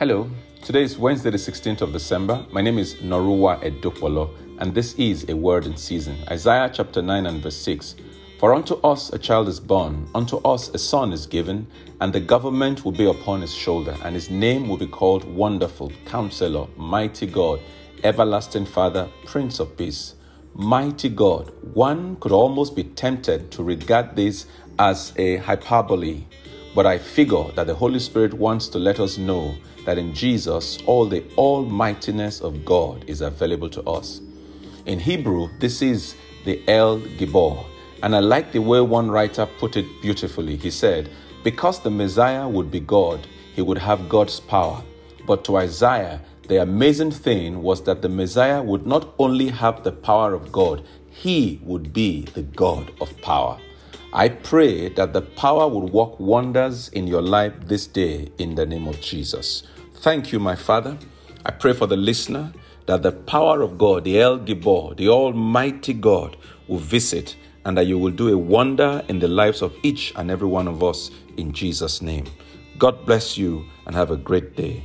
Hello, today is Wednesday, the 16th of December. My name is Noruwa Edopolo, and this is a word in season. Isaiah chapter 9 and verse 6. For unto us a child is born, unto us a son is given, and the government will be upon his shoulder, and his name will be called Wonderful, Counselor, Mighty God, Everlasting Father, Prince of Peace. Mighty God. One could almost be tempted to regard this as a hyperbole, but I figure that the Holy Spirit wants to let us know that in Jesus, all the almightiness of God is available to us. In Hebrew, this is the El Gibor. And I like the way one writer put it beautifully. He said, Because the Messiah would be God, he would have God's power. But to Isaiah, the amazing thing was that the Messiah would not only have the power of God, he would be the God of power. I pray that the power will work wonders in your life this day in the name of Jesus. Thank you, my Father. I pray for the listener that the power of God, the El Gibor, the Almighty God, will visit and that you will do a wonder in the lives of each and every one of us in Jesus' name. God bless you and have a great day.